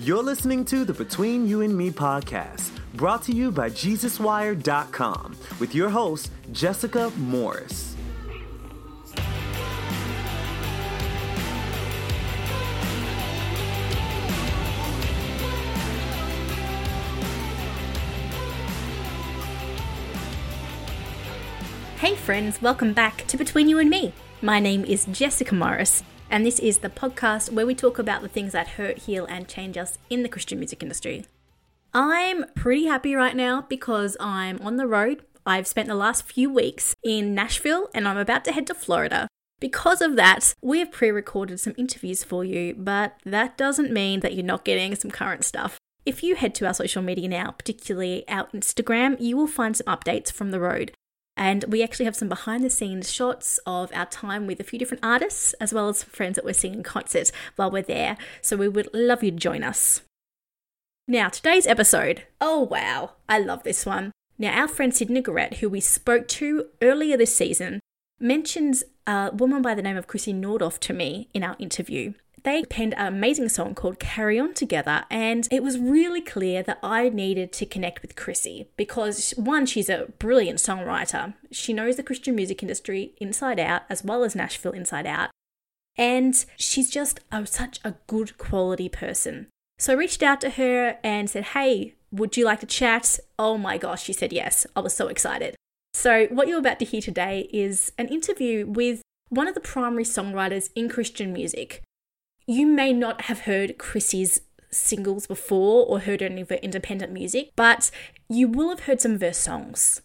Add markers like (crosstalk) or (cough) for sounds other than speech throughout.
You're listening to the Between You and Me podcast, brought to you by JesusWired.com, with your host, Jessica Morris. Hey friends, welcome back to Between You and Me. My name is Jessica Morris, and this is the podcast where we talk about the things that hurt, heal, and change us in the Christian music industry. I'm pretty happy right now because I'm on the road. I've spent the last few weeks in Nashville and I'm about to head to Florida. Because of that, we have pre recorded some interviews for you, but that doesn't mean that you're not getting some current stuff. If you head to our social media now, particularly our Instagram, you will find some updates from the road. And we actually have some behind the scenes shots of our time with a few different artists, as well as friends that we're seeing in concert while we're there. So we would love you to join us. Now, today's episode. Oh, wow. I love this one. Now, our friend Sydney Garrett, who we spoke to earlier this season, mentions a woman by the name of Krissy Nordhoff to me in our interview they penned an amazing song called Carry On Together, and it was really clear that I needed to connect with Krissy because, one, she's a brilliant songwriter. She knows the Christian music industry inside out, as well as Nashville inside out, and she's just a, such a good quality person. So I reached out to her and said, Hey, would you like to chat? Oh my gosh, she said yes. I was so excited. So, what you're about to hear today is an interview with one of the primary songwriters in Christian music you may not have heard Krissy's singles before or heard any of her independent music, but you will have heard some of her songs.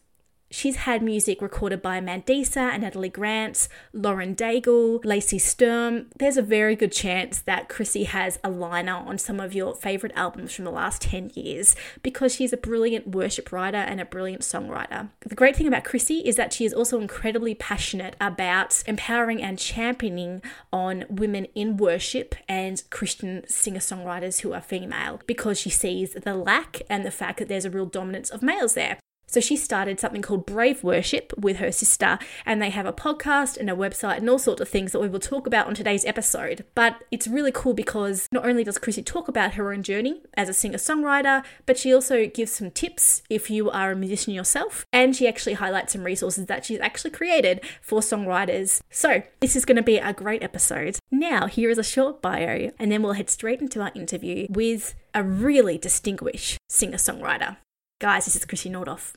She's had music recorded by Mandisa and Natalie Grant, Lauren Daigle, Lacey Sturm. There's a very good chance that Krissy has a liner on some of your favourite albums from the last 10 years because she's a brilliant worship writer and a brilliant songwriter. The great thing about Krissy is that she is also incredibly passionate about empowering and championing on women in worship and Christian singer songwriters who are female because she sees the lack and the fact that there's a real dominance of males there. So she started something called Brave Worship with her sister, and they have a podcast and a website and all sorts of things that we will talk about on today's episode. But it's really cool because not only does Krissy talk about her own journey as a singer songwriter, but she also gives some tips if you are a musician yourself, and she actually highlights some resources that she's actually created for songwriters. So this is going to be a great episode. Now, here is a short bio, and then we'll head straight into our interview with a really distinguished singer songwriter. Guys, this is Krissy Nordhoff.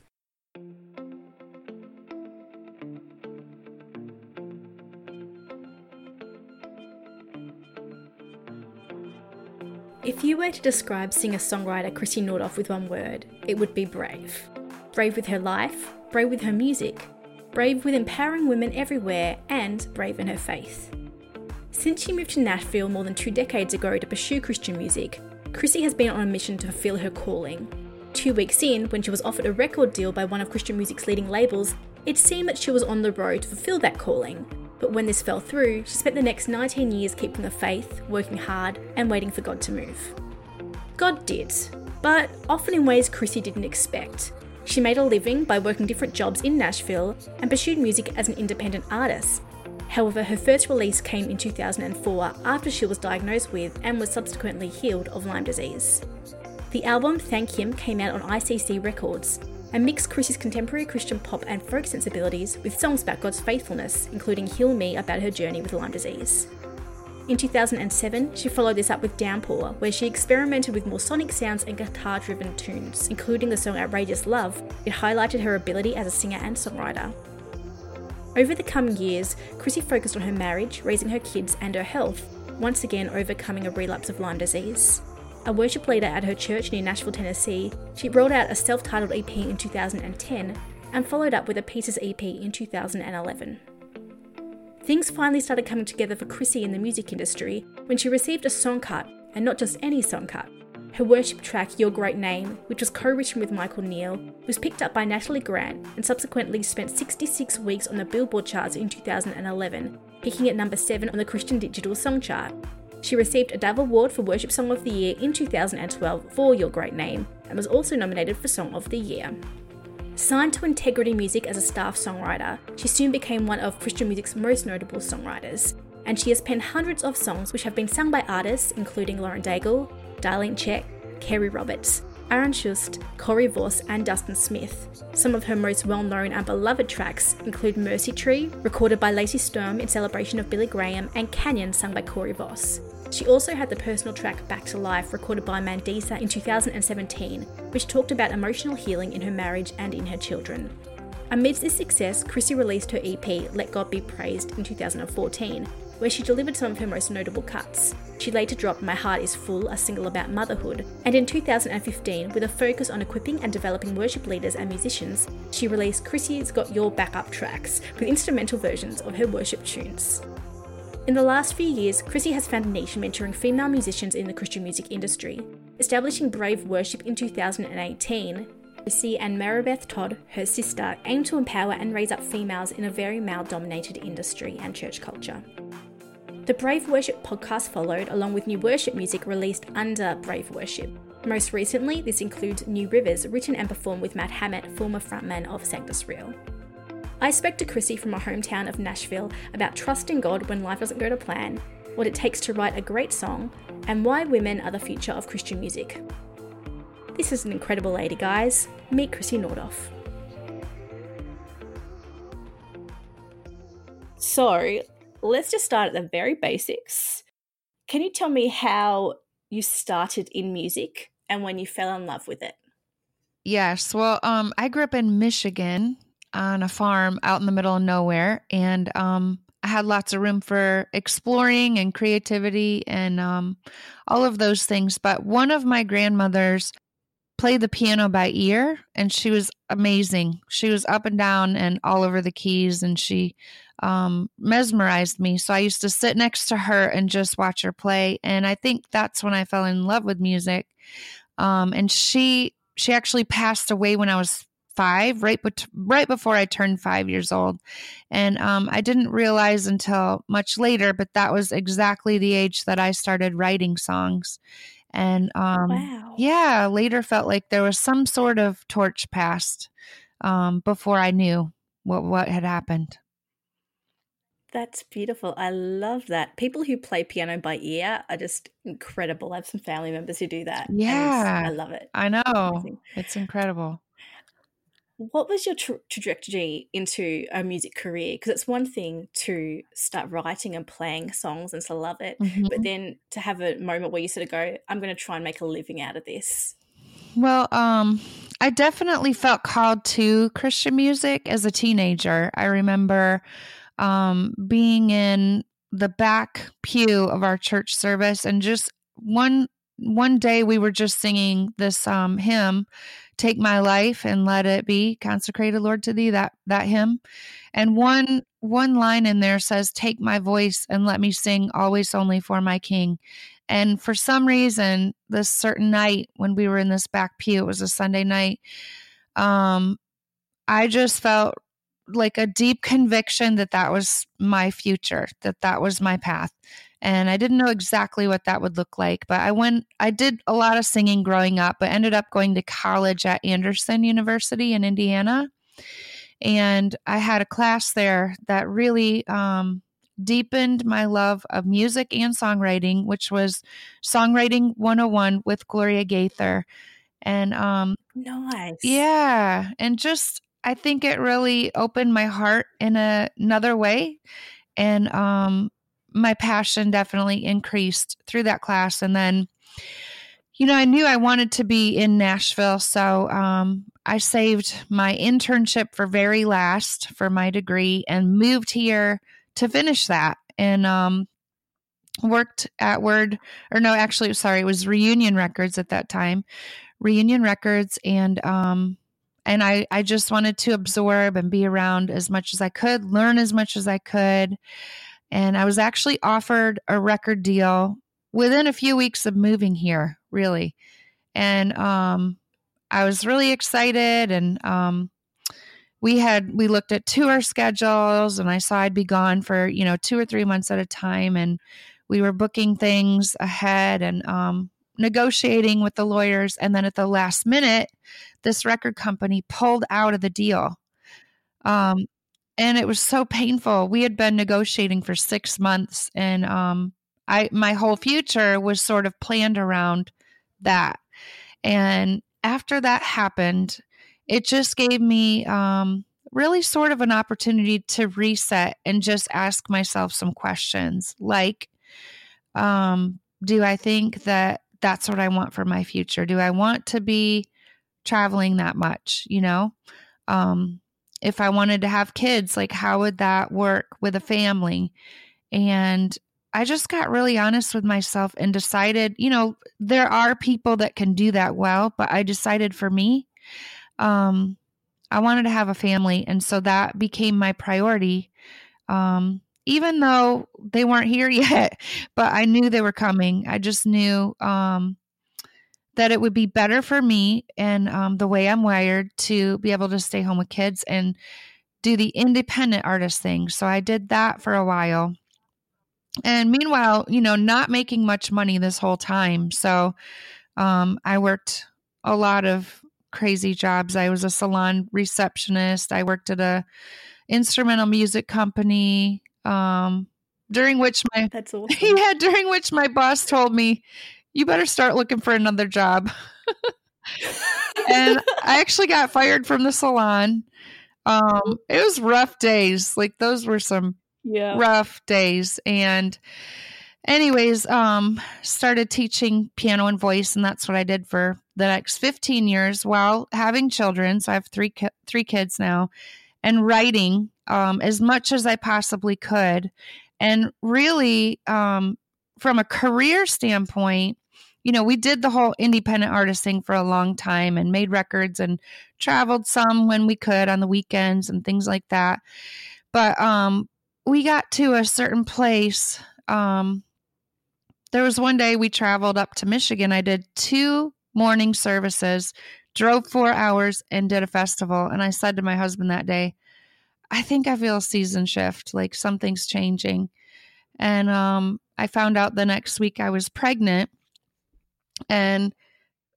If you were to describe singer songwriter Krissy Nordhoff with one word, it would be brave. Brave with her life, brave with her music, brave with empowering women everywhere, and brave in her faith. Since she moved to Nashville more than two decades ago to pursue Christian music, Krissy has been on a mission to fulfill her calling. Two weeks in, when she was offered a record deal by one of Christian music's leading labels, it seemed that she was on the road to fulfill that calling. But when this fell through, she spent the next 19 years keeping the faith, working hard, and waiting for God to move. God did, but often in ways Krissy didn't expect. She made a living by working different jobs in Nashville and pursued music as an independent artist. However, her first release came in 2004 after she was diagnosed with and was subsequently healed of Lyme disease. The album Thank Him came out on ICC Records and mixed Krissy's contemporary Christian pop and folk sensibilities with songs about God's faithfulness, including Heal Me about her journey with Lyme disease. In 2007, she followed this up with Downpour, where she experimented with more sonic sounds and guitar driven tunes, including the song Outrageous Love. It highlighted her ability as a singer and songwriter. Over the coming years, Krissy focused on her marriage, raising her kids, and her health, once again overcoming a relapse of Lyme disease a worship leader at her church near Nashville, Tennessee, she rolled out a self titled EP in 2010 and followed up with a Pieces EP in 2011. Things finally started coming together for Krissy in the music industry when she received a song cut, and not just any song cut. Her worship track, Your Great Name, which was co written with Michael Neale, was picked up by Natalie Grant and subsequently spent 66 weeks on the Billboard charts in 2011, peaking at number 7 on the Christian Digital Song Chart. She received a Dove Award for Worship Song of the Year in 2012 for Your Great Name and was also nominated for Song of the Year. Signed to Integrity Music as a staff songwriter, she soon became one of Christian music's most notable songwriters, and she has penned hundreds of songs which have been sung by artists including Lauren Daigle, Darlene Zschech, Kerrie Roberts, Aaron Shust, Corey Voss, and Dustin Smith. Some of her most well known and beloved tracks include Mercy Tree, recorded by Lacey Sturm in celebration of Billy Graham, and Canyon, sung by Corey Voss. She also had the personal track Back to Life, recorded by Mandisa in 2017, which talked about emotional healing in her marriage and in her children. Amidst this success, Krissy released her EP Let God Be Praised in 2014, where she delivered some of her most notable cuts. She later dropped My Heart Is Full, a single about motherhood, and in 2015, with a focus on equipping and developing worship leaders and musicians, she released Krissy's Got Your Backup tracks with instrumental versions of her worship tunes. In the last few years, Krissy has found a niche mentoring female musicians in the Christian music industry. Establishing Brave Worship in 2018, Krissy and Maribeth Todd, her sister, aim to empower and raise up females in a very male dominated industry and church culture. The Brave Worship podcast followed, along with new worship music released under Brave Worship. Most recently, this includes New Rivers, written and performed with Matt Hammitt, former frontman of Sanctus Real. I spoke to Krissy from my hometown of Nashville about trusting God when life doesn't go to plan, what it takes to write a great song, and why women are the future of Christian music. This is an incredible lady, guys. Meet Krissy Nordhoff. So, let's just start at the very basics. Can you tell me how you started in music and when you fell in love with it? Yes. Well, um, I grew up in Michigan on a farm out in the middle of nowhere, and um, I had lots of room for exploring and creativity and um, all of those things. But one of my grandmothers played the piano by ear, and she was amazing. She was up and down and all over the keys, and she um, mesmerized me. So I used to sit next to her and just watch her play. And I think that's when I fell in love with music. Um, and she she actually passed away when I was five, right, but right before I turned five years old. And um, I didn't realize until much later, but that was exactly the age that I started writing songs. And um, wow. yeah, later felt like there was some sort of torch passed um, before I knew what what had happened. That's beautiful. I love that. People who play piano by ear are just incredible. I have some family members who do that. Yeah. I love it. I know. It's incredible. What was your tra- trajectory into a music career? Because it's one thing to start writing and playing songs and to love it, mm-hmm. but then to have a moment where you sort of go, I'm going to try and make a living out of this. Well, um, I definitely felt called to Christian music as a teenager. I remember um, being in the back pew of our church service and just one one day we were just singing this um, hymn take my life and let it be consecrated lord to thee that that hymn and one one line in there says take my voice and let me sing always only for my king and for some reason this certain night when we were in this back pew it was a sunday night um i just felt like a deep conviction that that was my future, that that was my path. And I didn't know exactly what that would look like, but I went, I did a lot of singing growing up, but ended up going to college at Anderson University in Indiana. And I had a class there that really um, deepened my love of music and songwriting, which was Songwriting 101 with Gloria Gaither. And um, nice. Yeah. And just, I think it really opened my heart in a, another way. And um, my passion definitely increased through that class. And then, you know, I knew I wanted to be in Nashville. So um, I saved my internship for very last for my degree and moved here to finish that. And um, worked at Word, or no, actually, sorry, it was Reunion Records at that time. Reunion Records. And, um, and I, I just wanted to absorb and be around as much as I could, learn as much as I could. And I was actually offered a record deal within a few weeks of moving here, really. And um, I was really excited. And um, we had, we looked at tour schedules and I saw I'd be gone for, you know, two or three months at a time. And we were booking things ahead. And um, negotiating with the lawyers. And then at the last minute, this record company pulled out of the deal. Um, and it was so painful. We had been negotiating for six months, and um, I my whole future was sort of planned around that. And after that happened, it just gave me um, really sort of an opportunity to reset and just ask myself some questions like, um, do I think that that's what I want for my future? Do I want to be traveling that much? You know, um, if I wanted to have kids, like how would that work with a family? And I just got really honest with myself and decided, you know, there are people that can do that well, but I decided for me, um, I wanted to have a family. And so that became my priority. Um, even though they weren't here (laughs) yet, but I knew they were coming. I just knew um, that it would be better for me and um, the way I'm wired to be able to stay home with kids and do the independent artist thing. So I did that for a while. And meanwhile, you know, not making much money this whole time. So um, I worked a lot of crazy jobs. I was a salon receptionist. I worked at a instrumental music company. Um, during which my that's (laughs) awesome. yeah, during which my boss told me, "You better start looking for another job." (laughs) and I actually got fired from the salon. Um, it was rough days. Like those were some yeah. rough days. And anyways, um, started teaching piano and voice, and that's what I did for the next 15 years while having children. So I have three ki- three kids now, and writing um, as much as I possibly could, and really um, from a career standpoint. You know, we did the whole independent artist thing for a long time and made records and traveled some when we could on the weekends and things like that. But um, we got to a certain place. Um, there was one day we traveled up to Michigan. I did two morning services, drove four hours, and did a festival. And I said to my husband that day, I think I feel a season shift, like something's changing. And um, I found out the next week I was pregnant and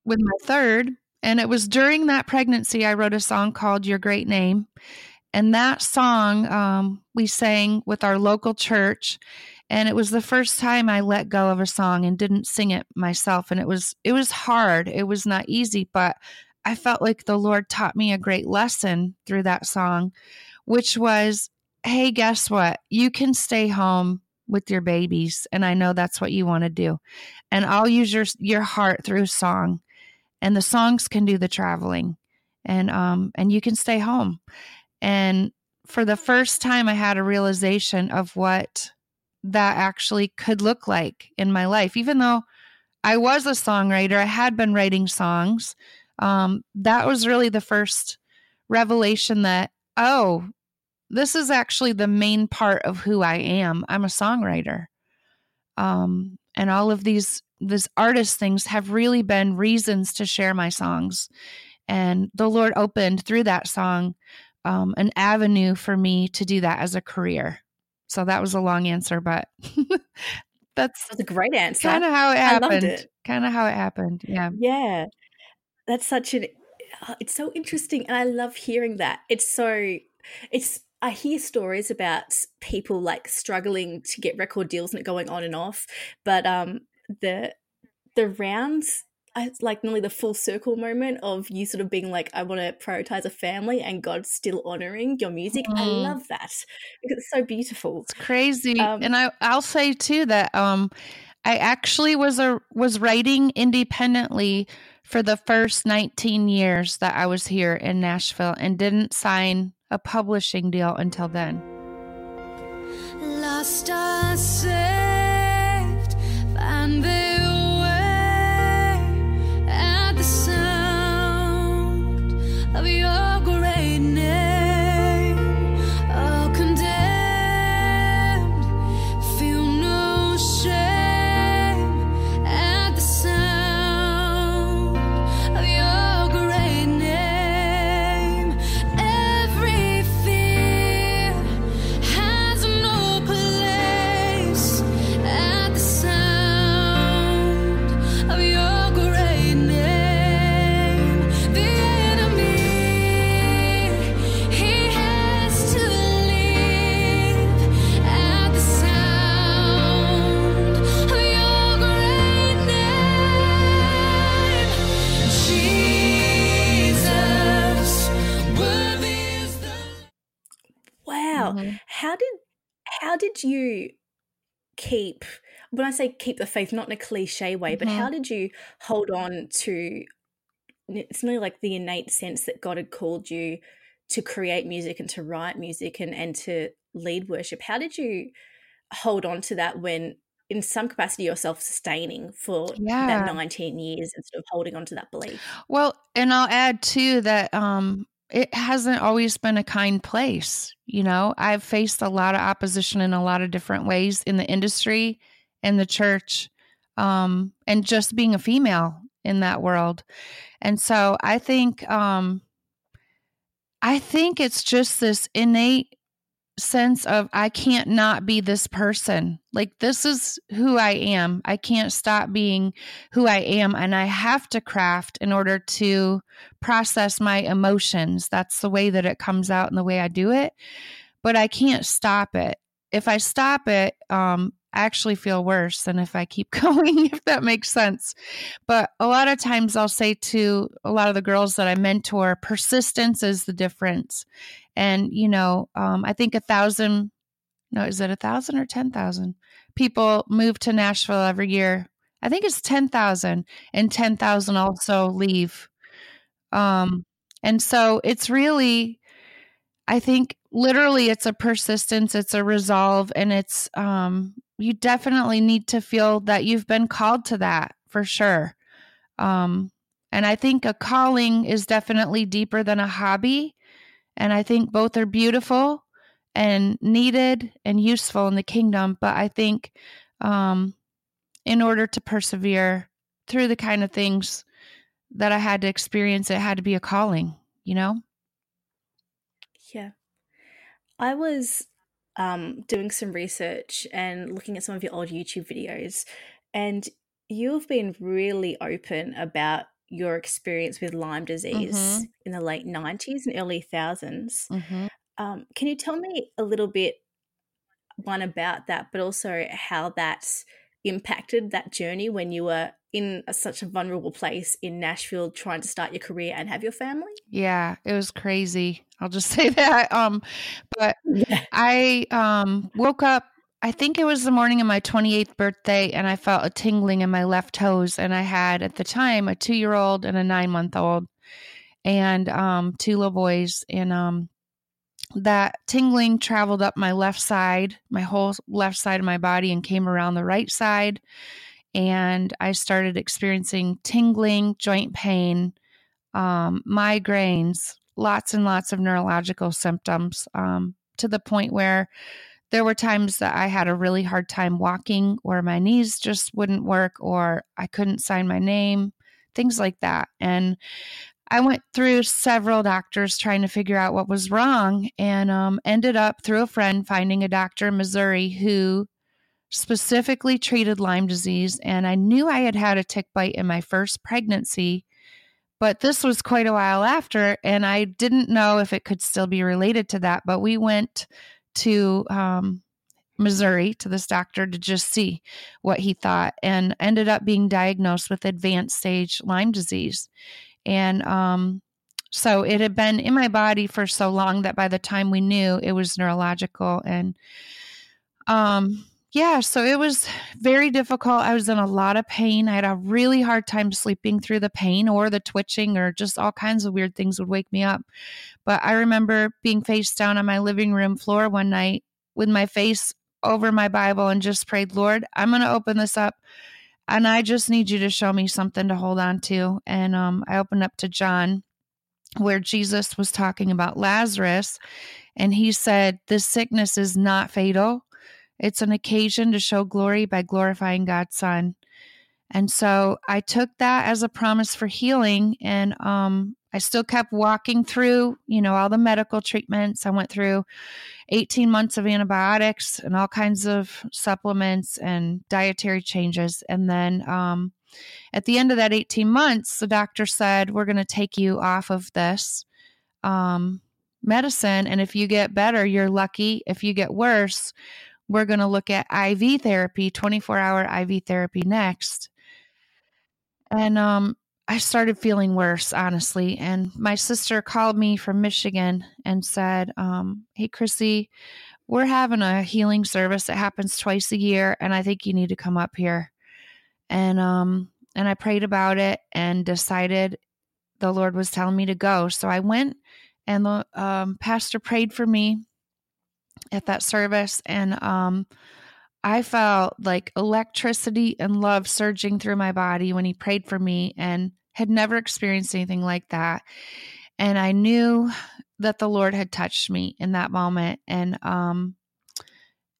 with my third. And it was during that pregnancy I wrote a song called Your Great Name. And that song um, we sang with our local church. And it was the first time I let go of a song and didn't sing it myself. And it was it was hard. It was not easy, but I felt like the Lord taught me a great lesson through that song, which was, hey, guess what? You can stay home with your babies. And I know that's what you want to do. And I'll use your your heart through song. And the songs can do the traveling. And um and you can stay home. And for the first time, I had a realization of what that actually could look like in my life. Even though I was a songwriter, I had been writing songs. Um, that was really the first revelation that, oh, this is actually the main part of who I am. I'm a songwriter. Um, and all of these this artist things have really been reasons to share my songs. And the Lord opened through that song um, an avenue for me to do that as a career. So that was a long answer, but (laughs) that's, that's a great answer. Kind of how it happened. Kind of how it happened. Yeah. Yeah. That's such an uh, it's so interesting and I love hearing that. It's so it's I hear stories about people like struggling to get record deals and it going on and off, but um the the rounds like nearly the full circle moment of you sort of being like, I want to prioritize a family and God still honoring your music. Mm. I love that because it's so beautiful. It's crazy. Um, and I, I'll say too that um, I actually was a was writing independently for the first 19 years that I was here in Nashville and didn't sign a publishing deal until then. Saved, did how did you keep when I say keep the faith, not in a cliche way, but Mhm. how did you hold on to it's nearly like the innate sense that God had called you to create music and to write music and, and to lead worship. How did you hold on to that when in some capacity you're self-sustaining for Yeah. that 19 years instead of holding on to that belief? Well, and I'll add too that um it hasn't always been a kind place. You know, I've faced a lot of opposition in a lot of different ways in the industry, in the church, um, and just being a female in that world. And so I think um I think it's just this innate sense of I can't not be this person. Like this is who I am. I can't stop being who I am and I have to craft in order to process my emotions. That's the way that it comes out and the way I do it. But I can't stop it. If I stop it, um I actually feel worse than if I keep (laughs) going, if that makes sense. But a lot of times I'll say to a lot of the girls that I mentor, persistence is the difference. And, you know, um, I think a thousand, no, is it a thousand or 10,000 people move to Nashville every year? I think it's 10,000 and 10,000 also leave. Um, and so it's really, I think literally it's a persistence, it's a resolve, and it's, um, you definitely need to feel that you've been called to that for sure. Um, and I think a calling is definitely deeper than a hobby. And I think both are beautiful and needed and useful in the kingdom. But I think um, in order to persevere through the kind of things that I had to experience, it had to be a calling, you know? Yeah. I was um, doing some research and looking at some of your old YouTube videos, and you've been really open about your experience with Lyme disease Mhm. in the late 90s and early thousands. Mm-hmm. Um, can you tell me a little bit, one, about that, but also how that's impacted that journey when you were in a, such a vulnerable place in Nashville trying to start your career and have your family? Yeah, it was crazy. I'll just (laughs) say that. Um, but (laughs) Yeah. I um woke up I think it was the morning of my 28th birthday and I felt a tingling in my left toes and I had at the time a 2-year-old and a 9-month-old and um two little boys and um that tingling traveled up my left side, my whole left side of my body and came around the right side and I started experiencing tingling, joint pain, um, migraines, lots and lots of neurological symptoms um, to the point where there were times that I had a really hard time walking, or my knees just wouldn't work, or I couldn't sign my name, things like that. And I went through several doctors trying to figure out what was wrong, and um, ended up through a friend finding a doctor in Missouri who specifically treated Lyme disease. And I knew I had had a tick bite in my first pregnancy but this was quite a while after and i didn't know if it could still be related to that but we went to um, missouri to this doctor to just see what he thought and ended up being diagnosed with advanced stage lyme disease. And um, so it had been in my body for so long that by the time we knew it was neurological and um yeah, so it was very difficult. I was in a lot of pain. I had a really hard time sleeping through the pain or the twitching or just all kinds of weird things would wake me up. But I remember being face down on my living room floor one night with my face over my Bible and just prayed, Lord, I'm going to open this up and I just need you to show me something to hold on to. And um, I opened up to John where Jesus was talking about Lazarus and he said, This sickness is not fatal. It's an occasion to show glory by glorifying God's Son. And so I took that as a promise for healing. And um, I still kept walking through, you know, all the medical treatments. I went through 18 months of antibiotics and all kinds of supplements and dietary changes. And then um, at the end of that 18 months, the doctor said, We're going to take you off of this um, medicine. And if you get better, you're lucky. If you get worse, we're going to look at IV therapy, 24 hour IV therapy next. And um, I started feeling worse, honestly. And my sister called me from Michigan and said, um, Hey, Krissy, we're having a healing service that happens twice a year, and I think you need to come up here. And um, and I prayed about it and decided the Lord was telling me to go. So I went, and the um, pastor prayed for me at that service, and um, I felt like electricity and love surging through my body when he prayed for me, and had never experienced anything like that. And I knew that the Lord had touched me in that moment, and um,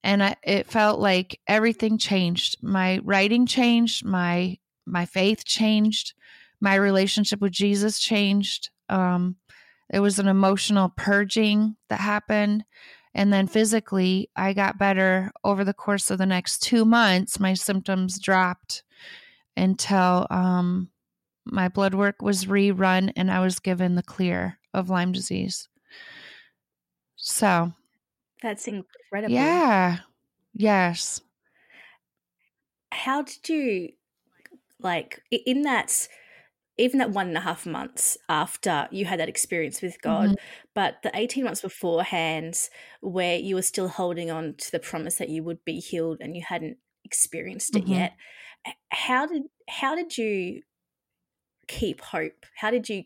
and I, it felt like everything changed. My writing changed. My my faith changed. My relationship with Jesus changed. Um, it was an emotional purging that happened. And then physically, I got better over the course of the next two months. My symptoms dropped until um, my blood work was rerun and I was given the clear of Lyme disease. So that's incredible. Yeah. Yes. How did you, like, in that, even that one and a half months after you had that experience with God, mm-hmm. but the 18 months beforehand, where you were still holding on to the promise that you would be healed and you hadn't experienced it mm-hmm. yet, how did, how did you keep hope? How did you,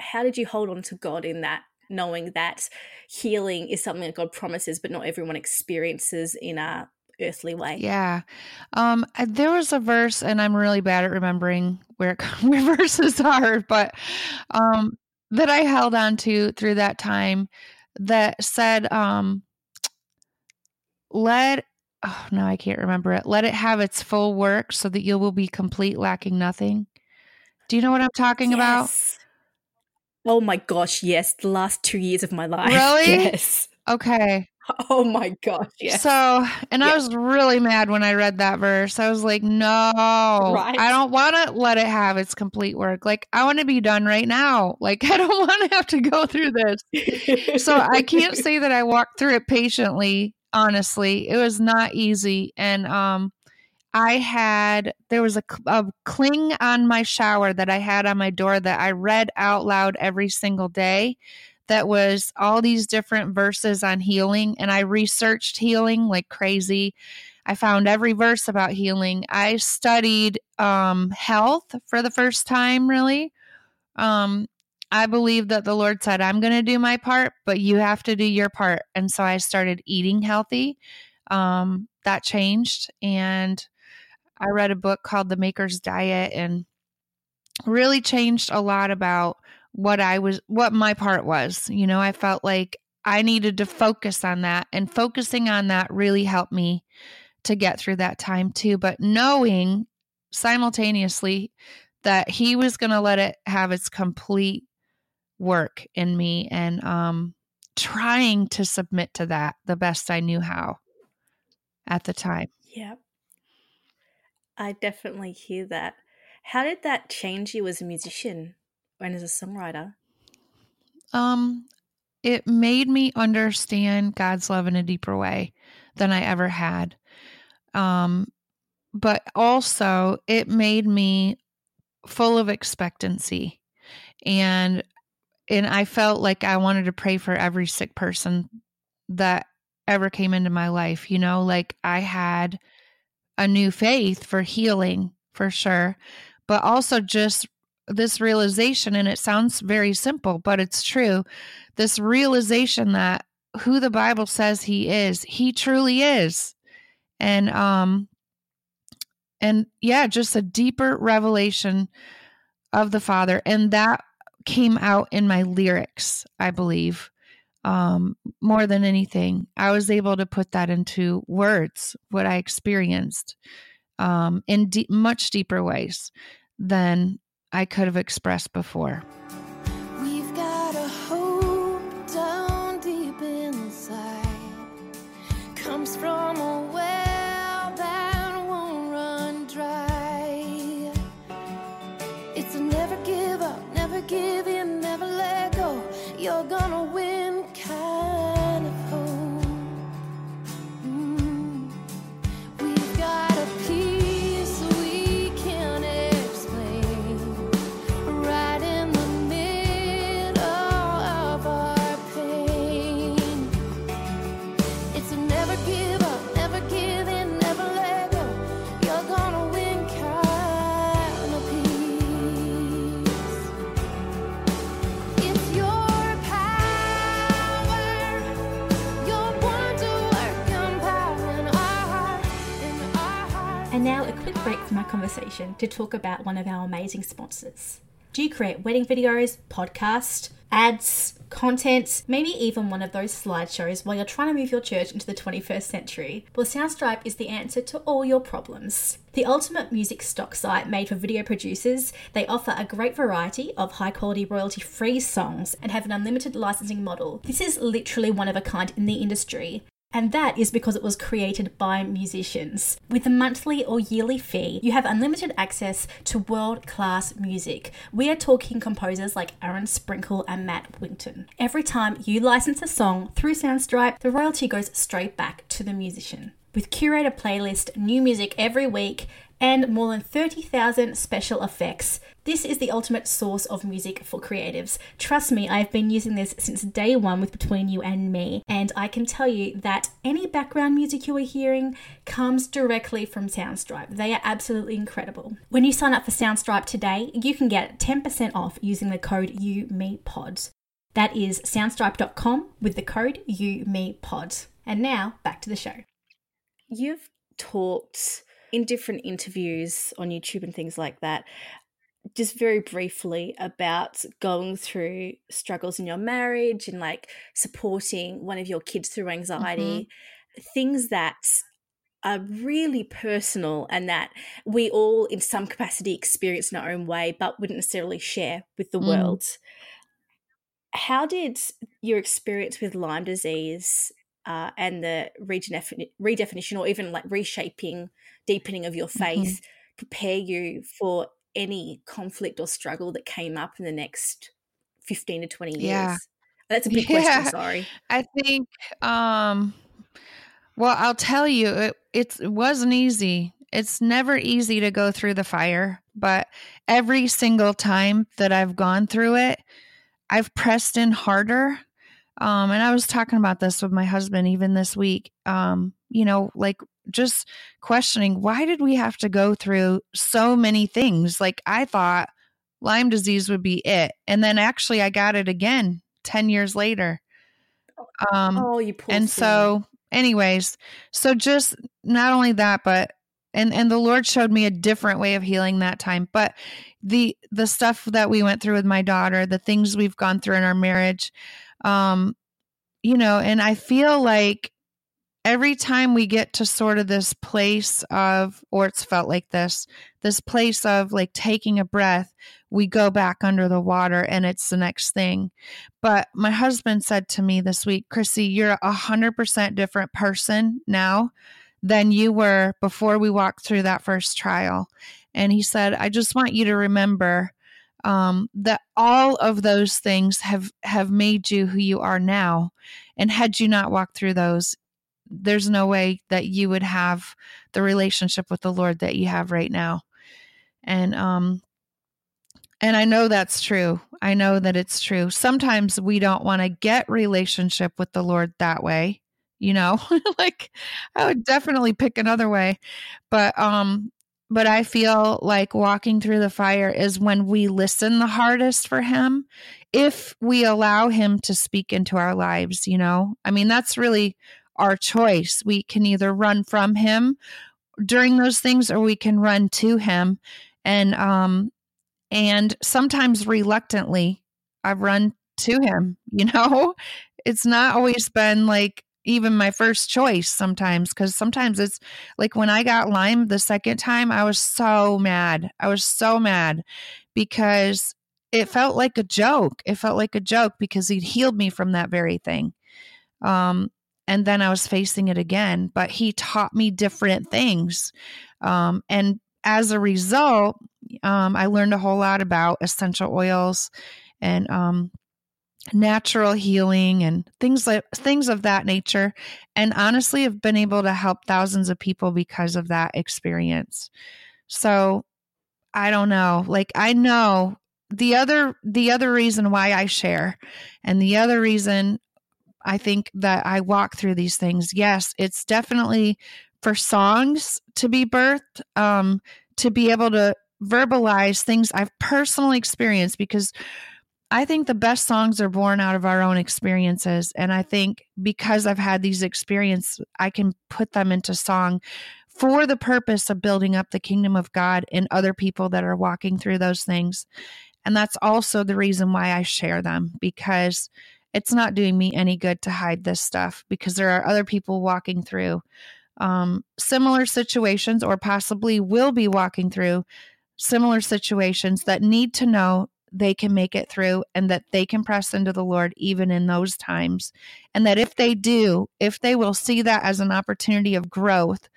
how did you hold on to God in that knowing that healing is something that God promises, but not everyone experiences in a earthly way. Yeah. Um there was a verse and I'm really bad at remembering where (laughs) where verses are, but um that I held on to through that time that said um let oh no, I can't remember it. Let it have its full work so that you will be complete lacking nothing. Do you know what I'm talking yes. about? Oh my gosh, yes. The last two years of my life. (laughs) Really? Yes. Okay. (laughs) Oh my gosh, yes. So, and I was really mad when I read that verse. I was like, no, right. I don't want to let it have its complete work. Like, I want to be done right now. (laughs) Like, I don't want to have to go through this. so, I can't (laughs) say that I walked through it patiently, honestly. It was not easy. And, um, I had there was a, a, cling on my shower that I had on my door that I read out loud every single day. That was all these different verses on healing, and I researched healing like crazy. I found every verse about healing. I studied um, health for the first time, really. Um, I believe that the Lord said, I'm going to do my part, but you have to do your part. And so I started eating healthy. Um, that changed. And I read a book called The Maker's Diet and really changed a lot about what I was, what my part was. You know, I felt like I needed to focus on that, and focusing on that really helped me to get through that time too. But knowing simultaneously that He was going to let it have its complete work in me and um, trying to submit to that the best I knew how at the time. Yep. I definitely hear that. How did that change you as a musician and as a songwriter? Um, it made me understand God's love in a deeper way than I ever had. Um, but also it made me full of expectancy and and I felt like I wanted to pray for every sick person that ever came into my life, you know, like I had a new faith for healing for sure, but also just this realization, and it sounds very simple, but it's true. This realization that who the Bible says he is, he truly is. And, um, and yeah, just a deeper revelation of the Father. And that came out in my lyrics, I believe um, more than anything, I was able to put that into words, what I experienced um, in de- much deeper ways than I could have expressed before. My conversation to talk about one of our amazing sponsors. Do you create wedding videos, podcast, ads, content, maybe even one of those slideshows while you're trying to move your church into the 21st century? Well, Soundstripe is the answer to all your problems. The ultimate music stock site made for video producers, they offer a great variety of high quality royalty free songs and have an unlimited licensing model. This is literally one of a kind in the industry. And that is because it was created by musicians. With a monthly or yearly fee, you have unlimited access to world class music. We are talking composers like Aaron Sprinkle and Matt Winton. Every time you license a song through Soundstripe, the royalty goes straight back to the musician. With curated playlist, new music every week, and more than 30,000 special effects. This is the ultimate source of music for creatives. Trust me, I've been using this since day one with Between You and Me, and I can tell you that any background music you are hearing comes directly from Soundstripe. They are absolutely incredible. When you sign up for Soundstripe today, you can get 10% off using the code UMePod. That is soundstripe.com with the code UMePod. And now back to the show. You've talked in different interviews on YouTube and things like that, just very briefly about going through struggles in your marriage and like supporting one of your kids through anxiety, mm-hmm. things that are really personal and that we all, in some capacity, experience in our own way, but wouldn't necessarily share with the mm. world. How did your experience with Lyme disease uh, and the redefinition or even like reshaping, deepening of your mm-hmm. faith mm-hmm. prepare you for any conflict or struggle that came up in the next 15 to 20 years? Yeah. That's a big yeah. question, (laughs) sorry. I think um well, I'll tell you it, it wasn't easy. It's never easy to go through the fire, but every single time that I've gone through it, I've pressed in harder um, and I was talking about this with my husband even this week. Um, you know, like just questioning why did we have to go through so many things? Like I thought Lyme disease would be it. And then actually I got it again 10 years later. Um, oh, you And so anyways, so just not only that, but and and the Lord showed me a different way of healing that time. But the the stuff that we went through with my daughter, the things we've gone through in our marriage, um, you know, and I feel like every time we get to sort of this place of, or it's felt like this, this place of like taking a breath, we go back under the water and it's the next thing. But my husband said to me this week, Krissy, you're a hundred percent different person now than you were before we walked through that first trial. And he said, I just want you to remember um, that all of those things have have made you who you are now and had you not walked through those there's no way that you would have the relationship with the lord that you have right now. And um and i know that's true. I know that it's true. Sometimes we don't want to get relationship with the lord that way you know? (laughs) Like i would definitely pick another way. But um but I feel like walking through the fire is when we listen the hardest for him if we allow him to speak into our lives, you know? I mean, that's really our choice. We can either run from him during those things or we can run to him and um and sometimes reluctantly I've run to him, (laughs) you know? It's not always been like even my first choice sometimes because sometimes it's like when I got Lyme the second time, I was so mad. I was so mad because it felt like a joke. It felt like a joke because he'd healed me from that very thing. Um, and then I was facing it again, but he taught me different things. Um, and as a result, um, I learned a whole lot about essential oils and um, natural healing and things like things of that nature. And honestly have been able to help thousands of people because of that experience. So i don't know. Like i know the other the other reason why i share and the other reason i think that i walk through these things yes it's definitely for songs to be birthed um to be able to verbalize things i've personally experienced because I think the best songs are born out of our own experiences. And I think because I've had these experiences, I can put them into song for the purpose of building up the kingdom of God in other people that are walking through those things. And that's also the reason why I share them because it's not doing me any good to hide this stuff because there are other people walking through um, similar situations or possibly will be walking through similar situations that need to know they can make it through and that they can press into the Lord even in those times. And that if they do, if they will see that as an opportunity of growth,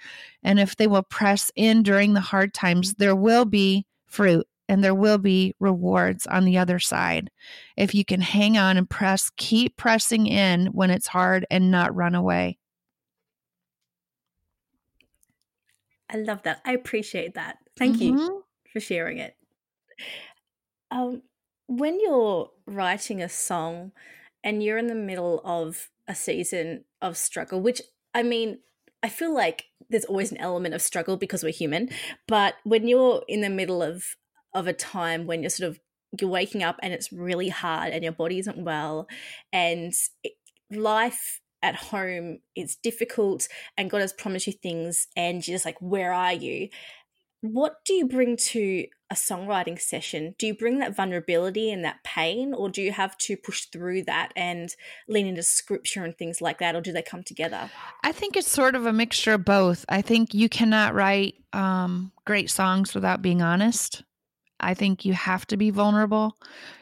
and if they will press in during the hard times, there will be fruit and there will be rewards on the other side. If you can hang on and press, keep pressing in when it's hard and not run away. I love that. I appreciate that. Thank mm-hmm. you for sharing it. Um, when you're writing a song and you're in the middle of a season of struggle, which I mean, I feel like there's always an element of struggle because we're human, but when you're in the middle of of a time when you're sort of you're waking up and it's really hard and your body isn't well and it, life at home is difficult and God has promised you things and you're just like where are you what do you bring to a songwriting session? Do you bring that vulnerability and that pain, or do you have to push through that and lean into scripture and things like that, or do they come together? I think it's sort of a mixture of both. I think you cannot write um, great songs without being honest. I think you have to be vulnerable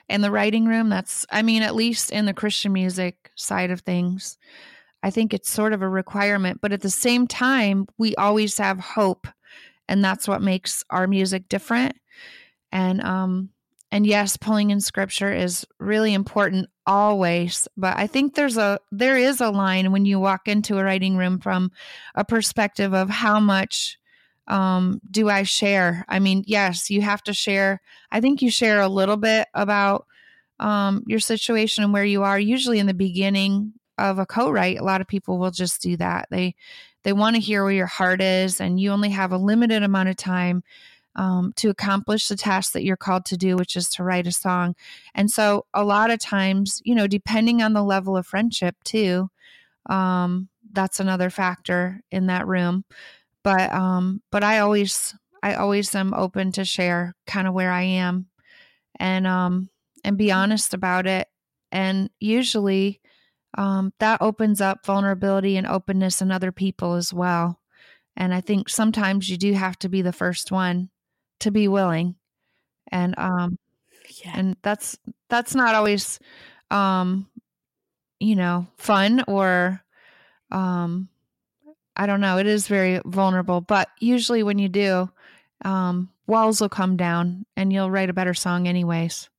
in the writing room. That's, I mean, at least in the Christian music side of things, I think it's sort of a requirement. But at the same time, we always have hope and that's what makes our music different and um and yes pulling in scripture is really important always but i think there's a there is a line when you walk into a writing room from a perspective of how much um do i share i mean yes you have to share i think you share a little bit about um your situation and where you are usually in the beginning of a co-write a lot of people will just do that they they want to hear where your heart is, and you only have a limited amount of time um, to accomplish the task that you're called to do, which is to write a song. And so, a lot of times, you know, depending on the level of friendship, too, um, that's another factor in that room. But, um, but I always, I always am open to share kind of where I am, and um, and be honest about it. And usually, um, that opens up vulnerability and openness in other people as well. And I think sometimes you do have to be the first one to be willing. And um yeah. and that's that's not always um you know, fun or um I don't know, it is very vulnerable, but usually when you do, um walls will come down and you'll write a better song anyways.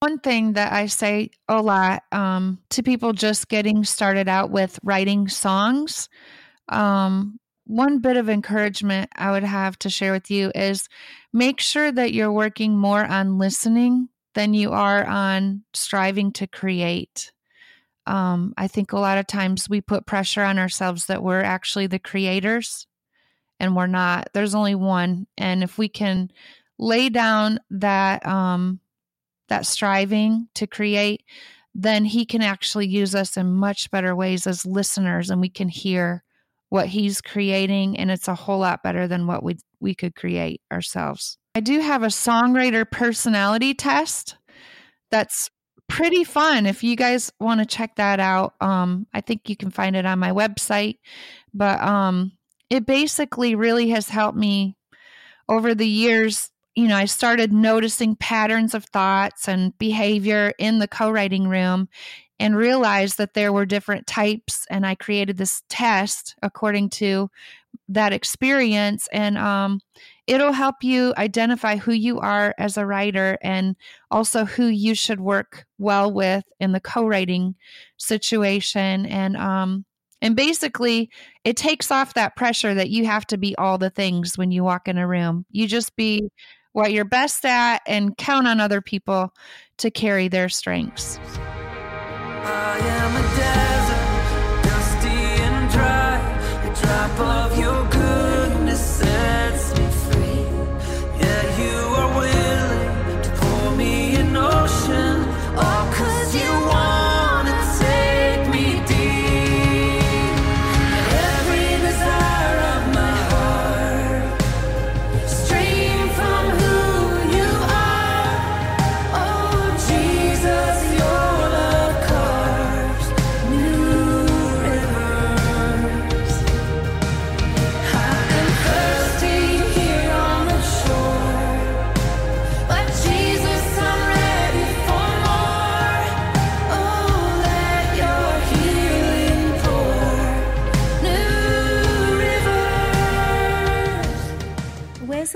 One thing that I say a lot um, to people just getting started out with writing songs, um, one bit of encouragement I would have to share with you is make sure that you're working more on listening than you are on striving to create. Um, I think a lot of times we put pressure on ourselves that we're actually the creators and we're not. There's only one. And if we can lay down that um, that striving to create, then he can actually use us in much better ways as listeners and we can hear what he's creating and it's a whole lot better than what we we could create ourselves. I do have a songwriter personality test that's pretty fun if you guys want to check that out. Um I think you can find it on my website, but um it basically really has helped me over the years you know, I started noticing patterns of thoughts and behavior in the co writing room and realized that there were different types. And I created this test according to that experience. And um, it'll help you identify who you are as a writer and also who you should work well with in the co writing situation. And, um, and basically, it takes off that pressure that you have to be all the things when you walk in a room. You just be what you're best at and count on other people to carry their strengths.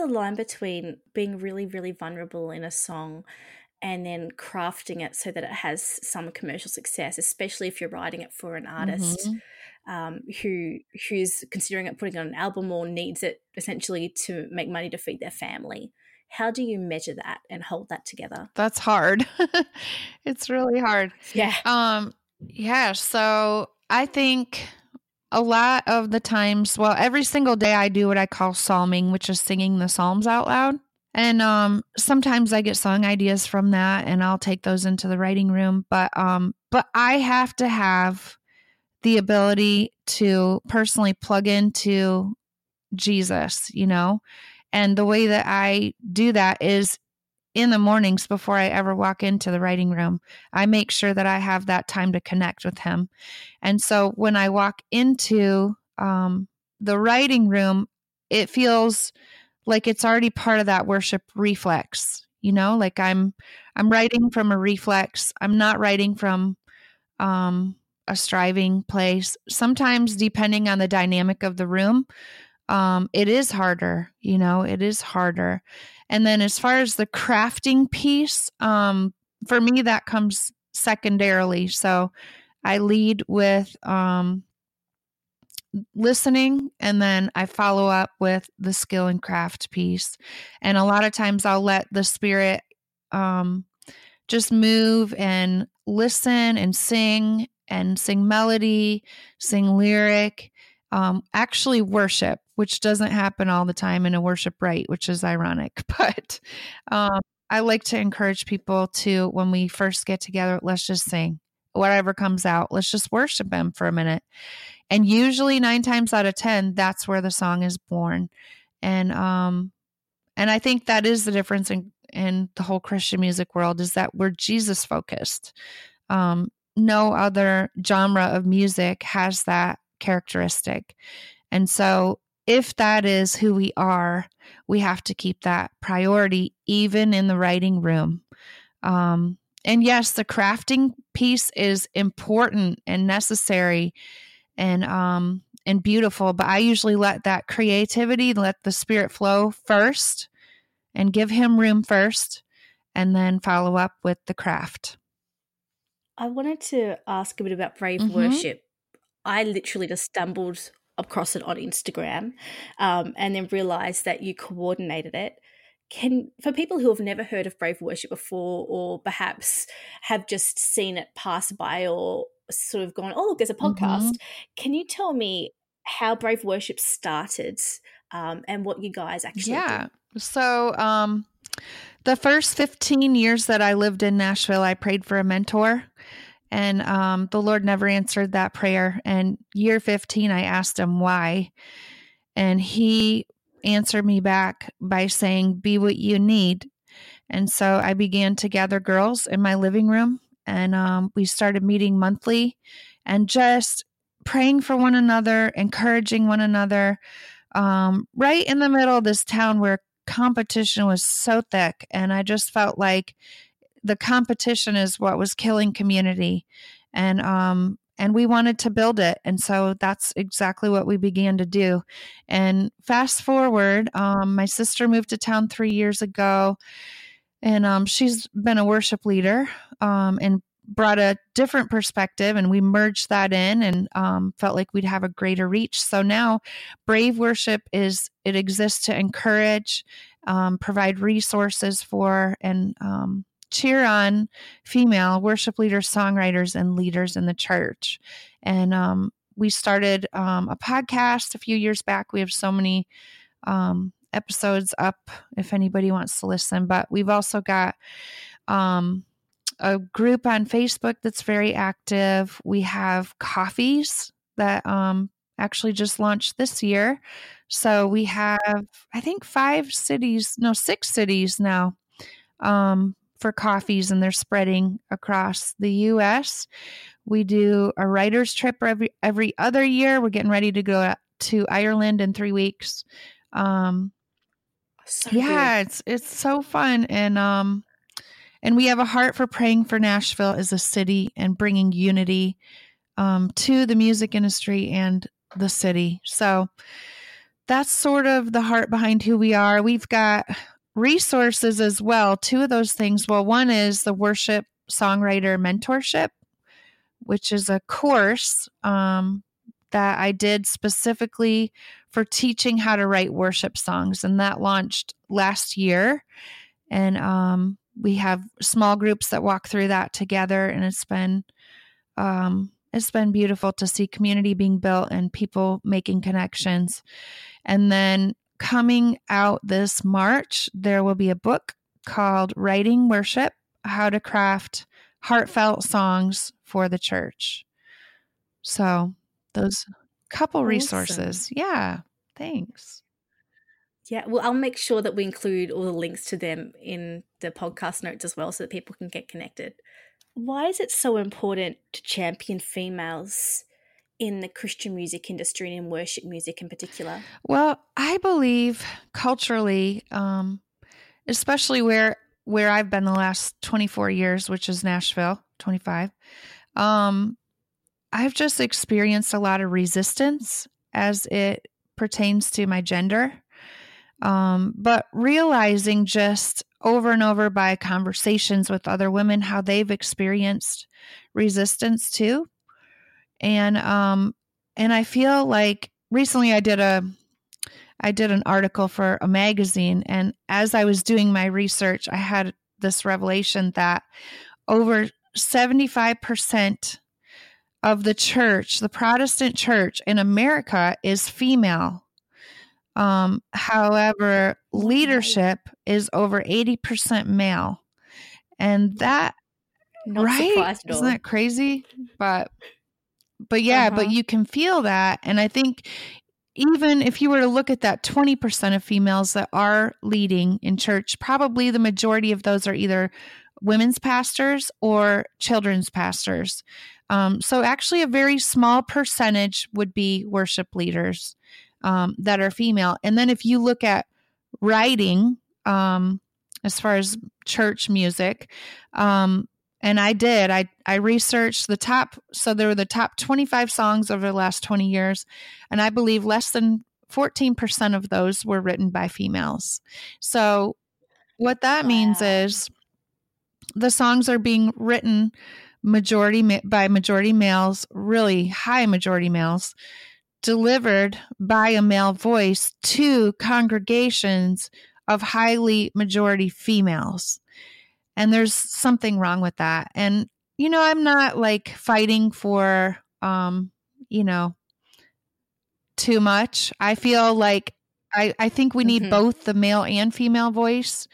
Line between being really, really vulnerable in a song and then crafting it so that it has some commercial success, especially if you're writing it for an artist mm-hmm. um, who who's considering it putting on an album or needs it essentially to make money to feed their family. How do you measure that and hold that together? That's hard. (laughs) it's really hard. Yeah. Um. Yeah. So I think a lot of the times, well, every single day I do what I call psalming, which is singing the psalms out loud. And um, sometimes I get song ideas from that, and I'll take those into the writing room. But um, but I have to have the ability to personally plug into Jesus, you know, and the way that I do that is in the mornings before I ever walk into the writing room. I make sure that I have that time to connect with Him. And so when I walk into um, the writing room, it feels like it's already part of that worship reflex you know? Like i'm i'm writing from a reflex. I'm not writing from um a striving place. Sometimes depending on the dynamic of the room um it is harder you know? It is harder and then as far as the crafting piece um for me that comes secondarily so i lead with um listening and then I follow up with the skill and craft piece. And a lot of times I'll let the spirit um, just move and listen and sing and sing melody, sing lyric, um, actually worship, which doesn't happen all the time in a worship right, which is ironic. (laughs) But um, I like to encourage people to, when we first get together, let's just sing. Whatever comes out, let's just worship Him for a minute. And usually nine times out of 10, that's where the song is born. And, um, and I think that is the difference in, in the whole Christian music world is that we're Jesus focused. Um, no other genre of music has that characteristic. And so if that is who we are, we have to keep that priority even in the writing room. Um, and yes, the crafting piece is important and necessary and um and beautiful but i usually let that creativity let the spirit flow first and give him room first and then follow up with the craft i wanted to ask a bit about brave mm-hmm. worship i literally just stumbled across it on instagram um, and then realize that you coordinated it can for people who have never heard of brave worship before or perhaps have just seen it pass by or sort of gone, oh, look, there's a podcast. Mm-hmm. Can you tell me how Brave Worship started um, and what you guys actually yeah. So, um, the first 15 years that I lived in Nashville, I prayed for a mentor. And um, the Lord never answered that prayer. And year 15, I asked him why. And he answered me back by saying, Be what you need. And so I began to gather girls in my living room and um, we started meeting monthly and just praying for one another, encouraging one another. Um, right in the middle of this town where competition was so thick, and I just felt like the competition is what was killing community, and um, and we wanted to build it, and so that's exactly what we began to do. And fast forward, um, my sister moved to town three years ago. And um, she's been a worship leader um, and brought a different perspective. And we merged that in and um, felt like we'd have a greater reach. So now brave worship is it exists to encourage um, provide resources for and um, cheer on female worship leaders songwriters and leaders in the church and um, we started um, a podcast a few years back we have so many episodes up if anybody wants to listen. But we've also got um, a group on Facebook that's very active. We have coffees that um, actually just launched this year. So we have, I think, five cities, no, six cities now um, for coffees, and they're spreading across the U.S. We do a writer's trip every every other year. We're getting ready to go to Ireland in three weeks. Um, so yeah, good. it's it's so fun and um and we have a heart for praying for Nashville as a city and bringing unity um to the music industry and the city. So that's sort of the heart behind who we are. We've got resources as well. Two of those things. Well, one is the worship songwriter mentorship, which is a course um, that I did specifically for teaching how to write worship songs. And that launched last year. And um, we have small groups that walk through that together. And it's been um, it's been beautiful to see community being built and people making connections. And then coming out this March, there will be a book called Writing Worship How to Craft Heartfelt Songs for the Church. So, those couple awesome. resources. Yeah. Thanks. Yeah, well, I'll make sure that we include all the links to them in the podcast notes as well so that people can get connected why is it so important to champion females in the Christian music industry and in worship music in particular? Well, I believe culturally, um, especially where where I've been the last 24 years, which is Nashville, 25. Um, I've just experienced a lot of resistance as it pertains to my gender. Um, but realizing just over and over by conversations with other women how they've experienced resistance too. And um and I feel like recently I did a I did an article for a magazine and as I was doing my research I had this revelation that over 75% of the church, the Protestant church in America is female. Um, however, leadership is over 80% male. And that Not right? Isn't that crazy? But but yeah, uh-huh. but you can feel that. And I think even if you were to look at that 20% of females that are leading in church, probably the majority of those are either women's pastors or children's pastors. Um, so, actually, a very small percentage would be worship leaders um, that are female. And then if you look at writing, um, as far as church music, um, and I did, I, I researched the top, so there were the top 25 songs over the last 20 years, and I believe less than 14% of those were written by females. So, what that wow. means is the songs are being written majority by majority males, really high majority males, delivered by a male voice to congregations of highly majority females. And there's something wrong with that. And, you know, I'm not like fighting for, um, you know, too much. I feel like I, I think we need mm-hmm. both the male and female voice.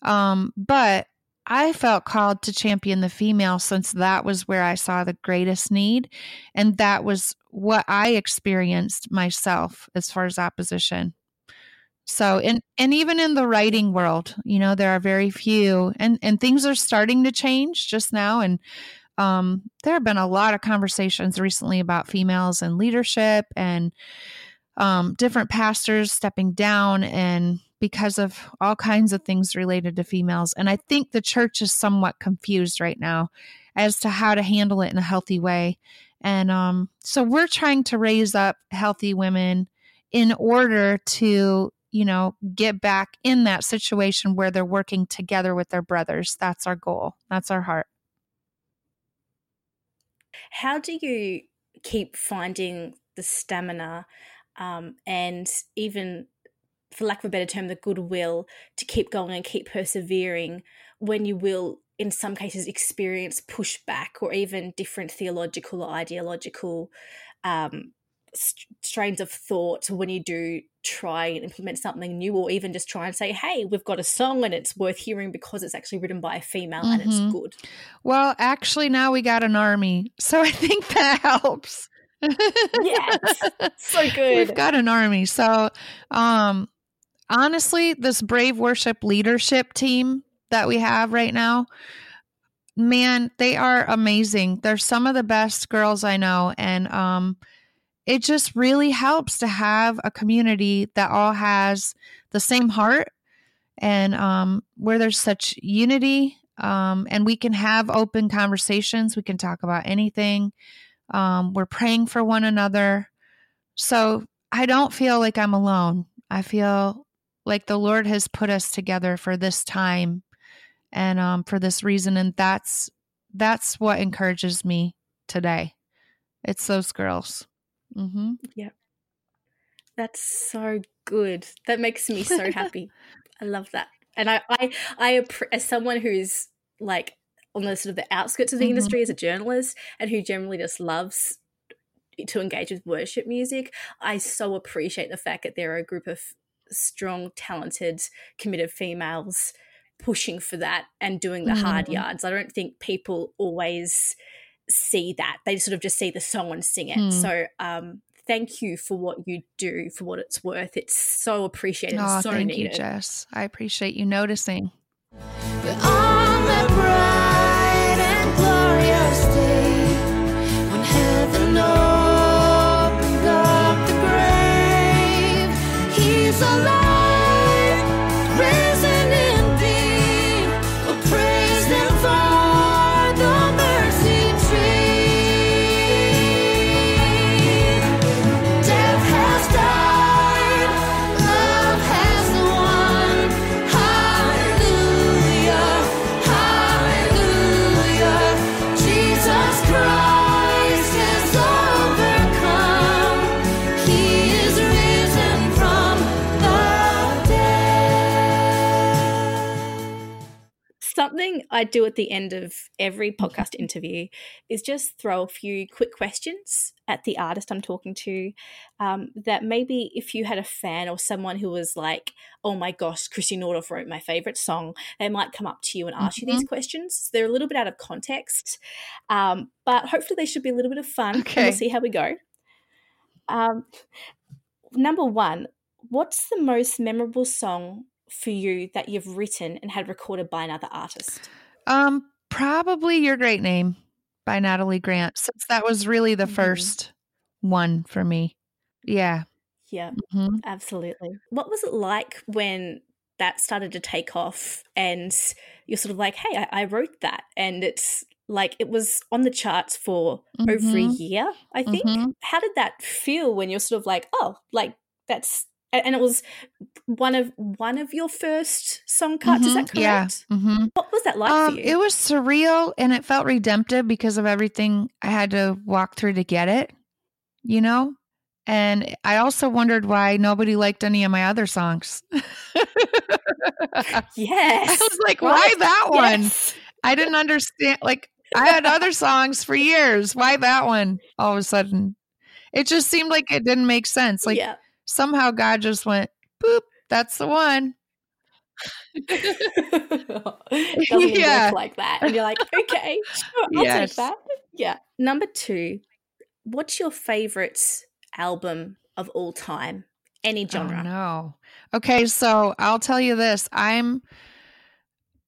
Um, but I felt called to champion the female since that was where I saw the greatest need. And that was what I experienced myself as far as opposition. So, and, and even in the writing world, you know, there are very few and, and things are starting to change just now. And, um, there have been a lot of conversations recently about females and leadership and, um, different pastors stepping down and because of all kinds of things related to females. And I think the church is somewhat confused right now as to how to handle it in a healthy way. And um, so we're trying to raise up healthy women in order to, you know, get back in that situation where they're working together with their brothers. That's our goal, that's our heart. How do you keep finding the stamina um, and even for lack of a better term, the goodwill to keep going and keep persevering when you will, in some cases, experience pushback or even different theological or ideological um, strains of thought when you do try and implement something new or even just try and say hey we've got a song and it's worth hearing because it's actually written by a female mm-hmm. and it's mm-hmm. good well actually now we got an army so i think (laughs) that helps yes so (laughs) good we've got an army so um honestly, this brave worship leadership team that we have right now, man, they are amazing. They're some of the best girls I know. And um, it just really helps to have a community that all has the same heart and um, where there's such unity um, and we can have open conversations. We can talk about anything. Um, we're praying for one another. So I don't feel like I'm alone. I feel like the Lord has put us together for this time and um, for this reason. And that's that's what encourages me today. It's those girls. Mm-hmm. Yeah. That's so good. That makes me so happy. I love that. And I, I, I, as someone who's like on the sort of the outskirts of the mm-hmm. industry as a journalist and who generally just loves to engage with worship music, I so appreciate the fact that there are a group of strong, talented, committed females pushing for that and doing the mm-hmm. hard yards. I don't think people always see that. They sort of just see the song and sing it. Mm. So um, thank you for what you do, for what it's worth. It's so appreciated. Oh, so thank needed. you, Jess. I appreciate you noticing. Something I do at the end of every podcast interview is just throw a few quick questions at the artist I'm talking to. Um, that maybe if you had a fan or someone who was like, oh my gosh, Krissy Nordhoff wrote my favorite song, they might come up to you and ask mm-hmm. you these mm-hmm. questions. They're a little bit out of context, um, but hopefully they should be a little bit of fun. Okay. we'll see how we go. Um, number one, what's the most memorable song for you that you've written and had recorded by another artist? Um, probably Your Great Name by Natalie Grant, since that was really the mm-hmm. first one for me. Yeah. Yeah, mm-hmm. absolutely. What was it like when that started to take off and you're sort of like, hey, I, I wrote that and it's like it was on the charts for mm-hmm. over a mm-hmm. year, I think. Mm-hmm. How did that feel when you're sort of like, oh, like that's and it was one of one of your first song cuts. Mm-hmm, is that correct? Yeah. Mm-hmm. What was that like um, for you? It was surreal and it felt redemptive because of everything I had to walk through to get it. You know, and I also wondered why nobody liked any of my other songs. (laughs) yes, I was like, right. why that one? Yes. I didn't understand. Like I had other songs for years. Why that one? All of a sudden, it just seemed like it didn't make sense. Like. Yeah somehow God just went, boop, that's the one. (laughs) (laughs) doesn't yeah. work like that. And you're like, (laughs) okay, I'll yes. take that. Yeah. Number two, what's your favorite album of all time? Any genre? Oh, no. Okay, so I'll tell you this. I'm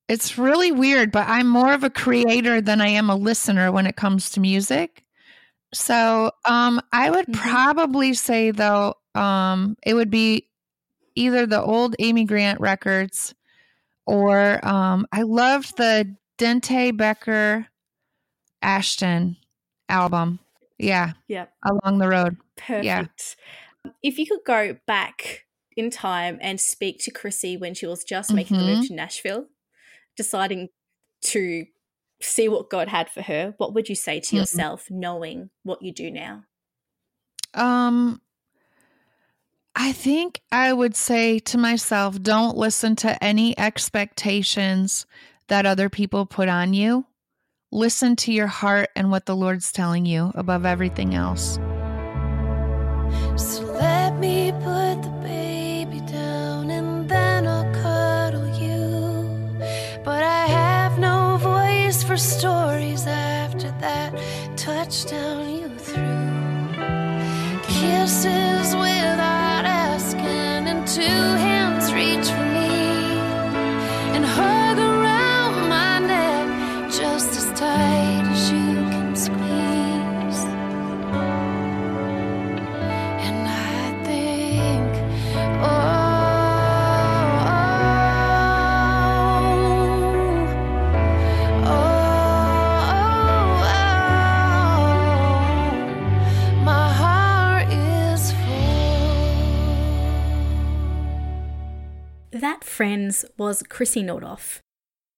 it's really weird, but I'm more of a creator than I am a listener when it comes to music. So, um, I would mm-hmm. probably say though, um, it would be either the old Amy Grant records or um, I loved the Dente Becker Ashton album. Yeah. Yeah. Along the road. Perfect. Yeah. If you could go back in time and speak to Krissy when she was just making mm-hmm. the move mm-hmm. to Nashville, deciding to see what God had for her, what would you say to mm-hmm. yourself knowing what you do now? Um I think I would say to myself, don't listen to any expectations that other people put on you. Listen to your heart and what the Lord's telling you above everything else. So let me put the baby down and then I'll cuddle you. But I have no voice for stories after that touchdown you threw. Kisses without two hands reach friends was Krissy Nordhoff.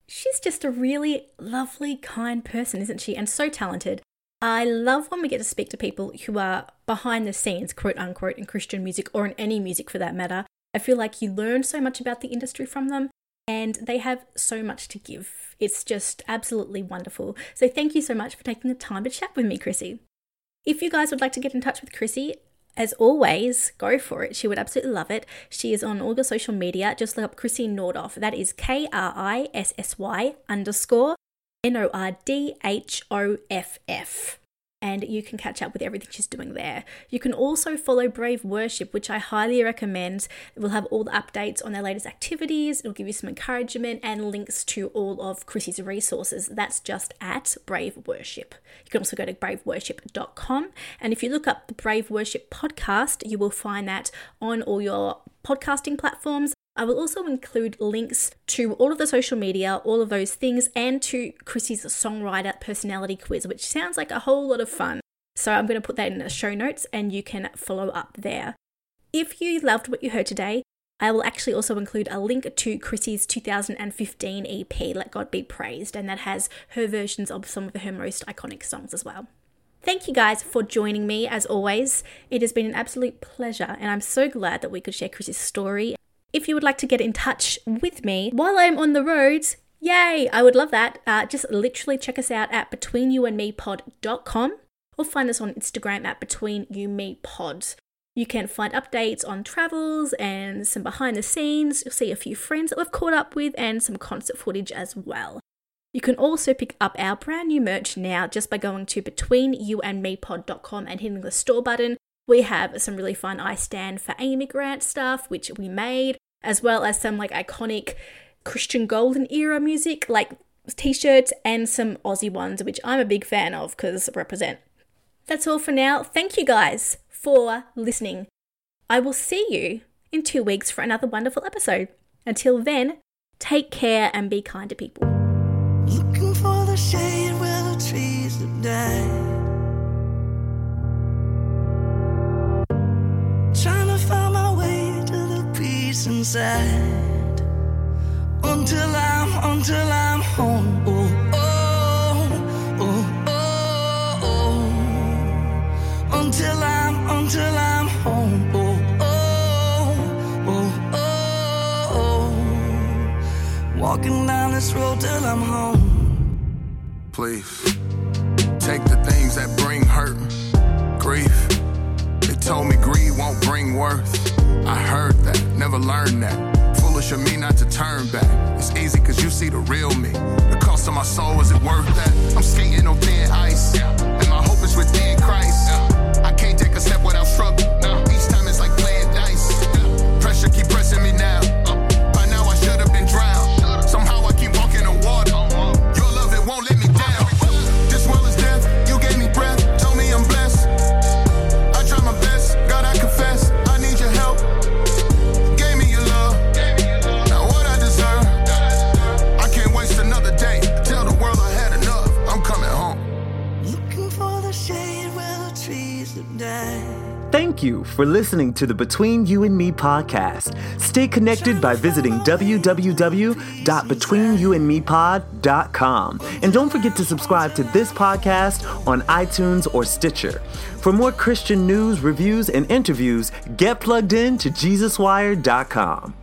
She's just a really lovely, kind person, isn't she? And so talented. I love when we get to speak to people who are behind the scenes, quote unquote, in Christian music or in any music for that matter. I feel like you learn so much about the industry from them and they have so much to give. It's just absolutely wonderful. So thank you so much for taking the time to chat with me, Krissy. If you guys would like to get in touch with Krissy, as always, go for it. She would absolutely love it. She is on all your social media. Just look up Krissy Nordhoff. That is K R I S S Y underscore N O R D H O F F and you can catch up with everything she's doing there. You can also follow Brave Worship, which I highly recommend. It will have all the updates on their latest activities, it'll give you some encouragement and links to all of Krissy's resources. That's just at Brave Worship. You can also go to braveworship.com. And if you look up the Brave Worship podcast, you will find that on all your podcasting platforms I will also include links to all of the social media, all of those things, and to Krissy's songwriter personality quiz, which sounds like a whole lot of fun. So I'm going to put that in the show notes and you can follow up there. If you loved what you heard today, I will actually also include a link to Krissy's 2015 EP, Let God Be Praised, and that has her versions of some of her most iconic songs as well. Thank you guys for joining me as always. It has been an absolute pleasure, and I'm so glad that we could share Krissy's story if you would like to get in touch with me while I'm on the roads, yay, I would love that. Uh, just literally check us out at betweenyouandmepod.com or find us on Instagram at betweenyoumepod. You can find updates on travels and some behind the scenes. You'll see a few friends that we've caught up with and some concert footage as well. You can also pick up our brand new merch now just by going to betweenyouandmepod.com and hitting the store button we have some really fun I Stand for Amy Grant stuff, which we made, as well as some like iconic Christian Golden era music, like t shirts and some Aussie ones, which I'm a big fan of because represent. That's all for now. Thank you guys for listening. I will see you in two weeks for another wonderful episode. Until then, take care and be kind to people. Looking for the shade where the trees have died. Inside until I'm until I'm home. Oh, oh, oh, oh, oh. Until I'm until I'm home. Oh, oh, oh, oh, oh. Walking down this road till I'm home. Please take the things that bring hurt, grief. They told me greed won't bring worth. I heard that, never learned that. Foolish of me not to turn back. It's easy cause you see the real me. The cost of my soul, is it worth that? I'm skating on thin ice, and my hope is within Christ. You for listening to the Between You and Me podcast. Stay connected by visiting www.betweenyouandmepod.com. And don't forget to subscribe to this podcast on iTunes or Stitcher. For more Christian news, reviews, and interviews, get plugged in to JesusWired.com.